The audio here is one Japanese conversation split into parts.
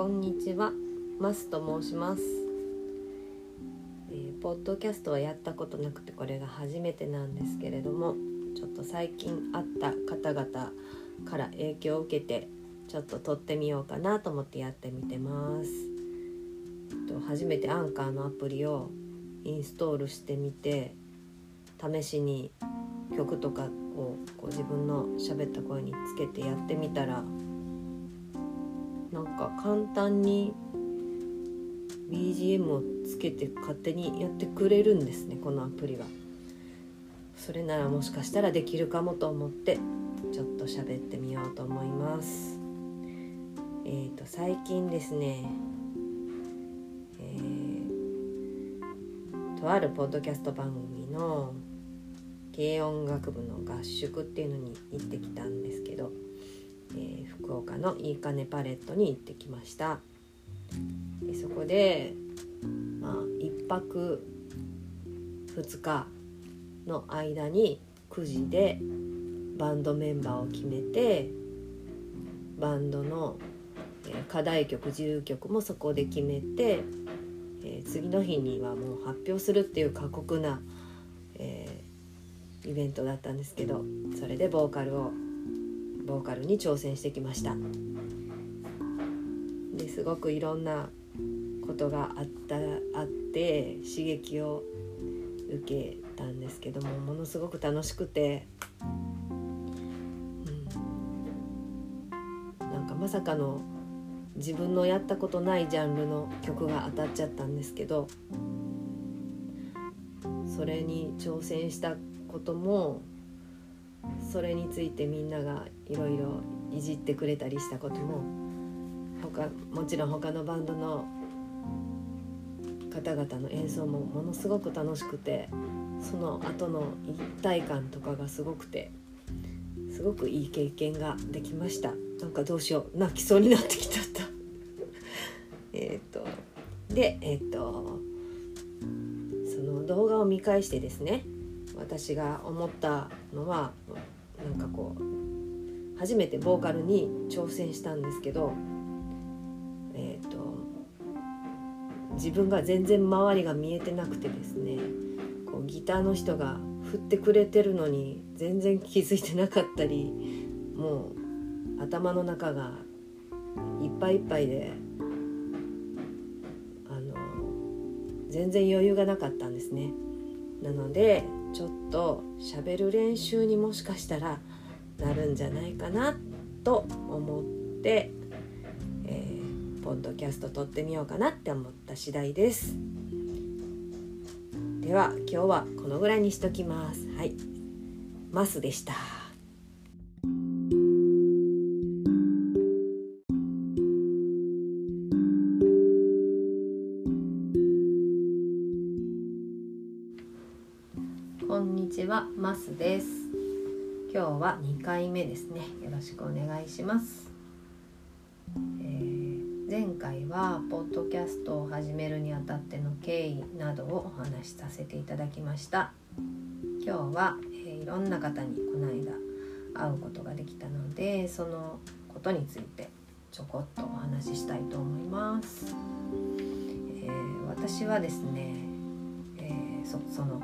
こんにちは。マスと申します、えー、ポッドキャストはやったことなくてこれが初めてなんですけれどもちょっと最近会った方々から影響を受けてちょっと撮ってみようかなと思ってやってみてます。と初めてアンカーのアプリをインストールしてみて試しに曲とかをこう自分の喋った声につけてやってみたらなんか簡単に BGM をつけて勝手にやってくれるんですねこのアプリは。それならもしかしたらできるかもと思ってちょっと喋ってみようと思います。えーと最近ですね、え、とあるポッドキャスト番組の軽音楽部の合宿っていうのに行ってきたんですけどえー、福岡のいいかねパレットに行ってきました。でそこで、まあ、1泊2日の間に9時でバンドメンバーを決めてバンドの、課題曲自由曲もそこで決めて、えー、次の日にはもう発表するっていう過酷な、えー、イベントだったんですけどそれでボーカルをボーカルに挑戦してきました。ですごくいろんなことがあったあって刺激を受けたんですけどもものすごく楽しくて、うん、なんかまさかの自分のやったことないジャンルの曲が当たっちゃったんですけどそれに挑戦したこともそれについてみんながいろいろいじってくれたりしたことも他もちろん他のバンドの方々の演奏もものすごく楽しくてその後の一体感とかがすごくてすごくいい経験ができました。なんかどうしよう泣きそうになってきちゃった。えっとでえっ、とその動画を見返してですね私が思ったのはなんかこう初めてボーカルに挑戦したんですけどえっ、ー、と自分が全然周りが見えてなくてですねこうギターの人が振ってくれてるのに全然気づいてなかったりもう頭の中がいっぱいいっぱいであの全然余裕がなかったんですね。なのでちょっと喋る練習にもしかしたらなるんじゃないかなと思って、えー、ポッドキャスト撮ってみようかなって思った次第です。では今日はこのぐらいにしときます。はい。マスでした。はマスです。今日は2回目ですね。よろしくお願いします、えー、前回はポッドキャストを始めるにあたっての経緯などをお話しさせていただきました。今日は、えー、いろんな方にこの間会うことができたのでそのことについてちょこっとお話ししたいと思います、えー、私はですね、えそその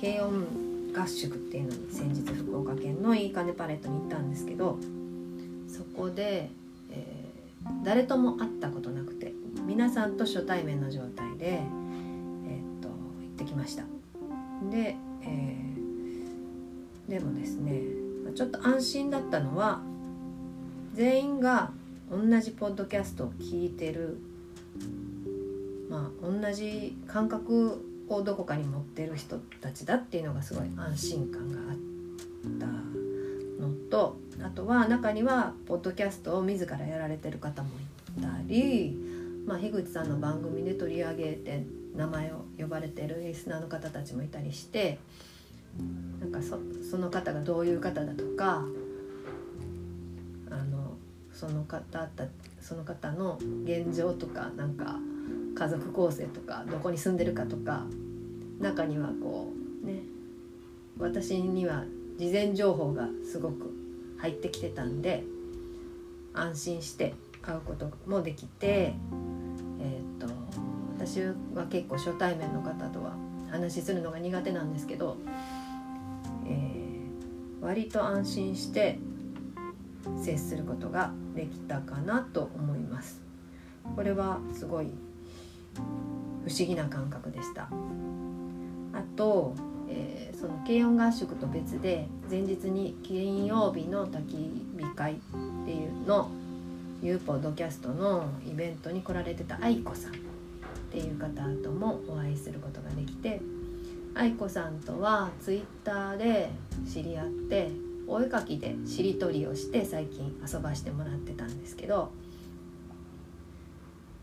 軽音合宿っていうのに先日福岡県のいいかねパレットに行ったんですけどそこで、えー、誰とも会ったことなくて皆さんと初対面の状態で、えー、っと行ってきました。で、えー、でもですねちょっと安心だったのは全員が同じポッドキャストを聞いてるまあ同じ感覚をどこかに持ってる人たちだっていうのがすごい安心感があったのとあとは中にはポッドキャストを自らやられてる方もいたり、まあ、樋口さんの番組で取り上げて名前を呼ばれてるリスナーの方たちもいたりしてなんかそその方がどういう方だとかあのその方たその方の現状とかなんか家族構成とかどこに住んでるかとか中にはこうね私には事前情報がすごく入ってきてたんで安心して会うこともできて、えー、と私は結構初対面の方とは話しするのが苦手なんですけど、えー、割と安心して接することができたかなと思います。これはすごい不思議な感覚でした。あと、えー、その軽音合宿と別で前日に金曜日の焚き火会っていうのユーポッドキャストのイベントに来られてた愛子さんっていう方ともお会いすることができて愛子さんとはツイッターで知り合ってお絵かきでしりとりをして最近遊ばしてもらってたんですけど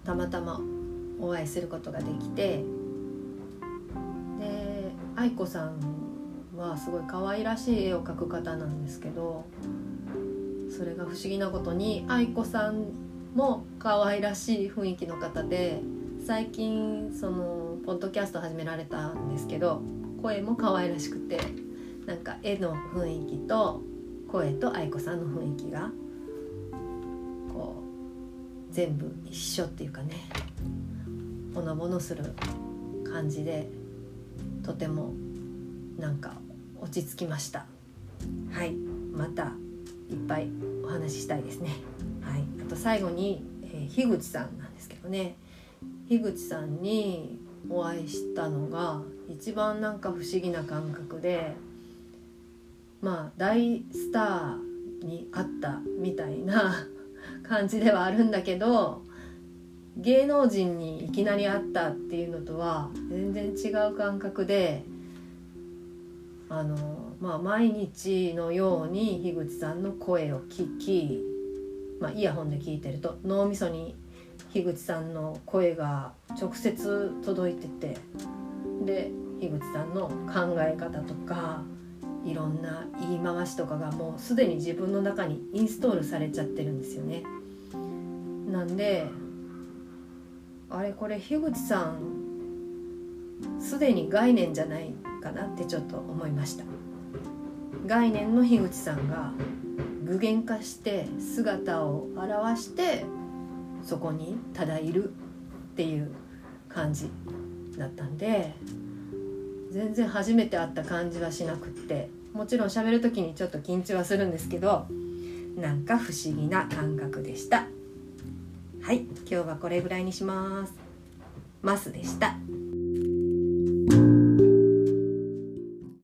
たまたまお会いすることができてで愛子さんはすごい可愛らしい絵を描く方なんですけどそれが不思議なことに愛子さんも可愛らしい雰囲気の方で最近そのポッドキャスト始められたんですけど声も可愛らしくてなんか絵の雰囲気と声と愛子さんの雰囲気がこう全部一緒っていうかね。ほのぼのする感じでとてもなんか落ち着きました。はい。またいっぱいお話ししたいですね。はい。あと最後に、えー、樋口さんなんですけどね。樋口さんにお会いしたのが一番なんか不思議な感覚でまあ大スターに会ったみたいな 感じではあるんだけど芸能人にいきなり会ったっていうのとは全然違う感覚であの、まあ、毎日のように樋口さんの声を聞き、まあ、イヤホンで聞いてると脳みそに樋口さんの声が直接届いててで樋口さんの考え方とかいろんな言い回しとかがもうすでに自分の中にインストールされちゃってるんですよね。なんであれこれ樋口さんすでに概念じゃないかなってちょっと思いました。概念の樋口さんが具現化して姿を現してそこにただいるっていう感じだったんで全然初めて会った感じはしなくってもちろん喋る時にちょっと緊張はするんですけどなんか不思議な感覚でした。はい今日はこれぐらいにします。マスでした。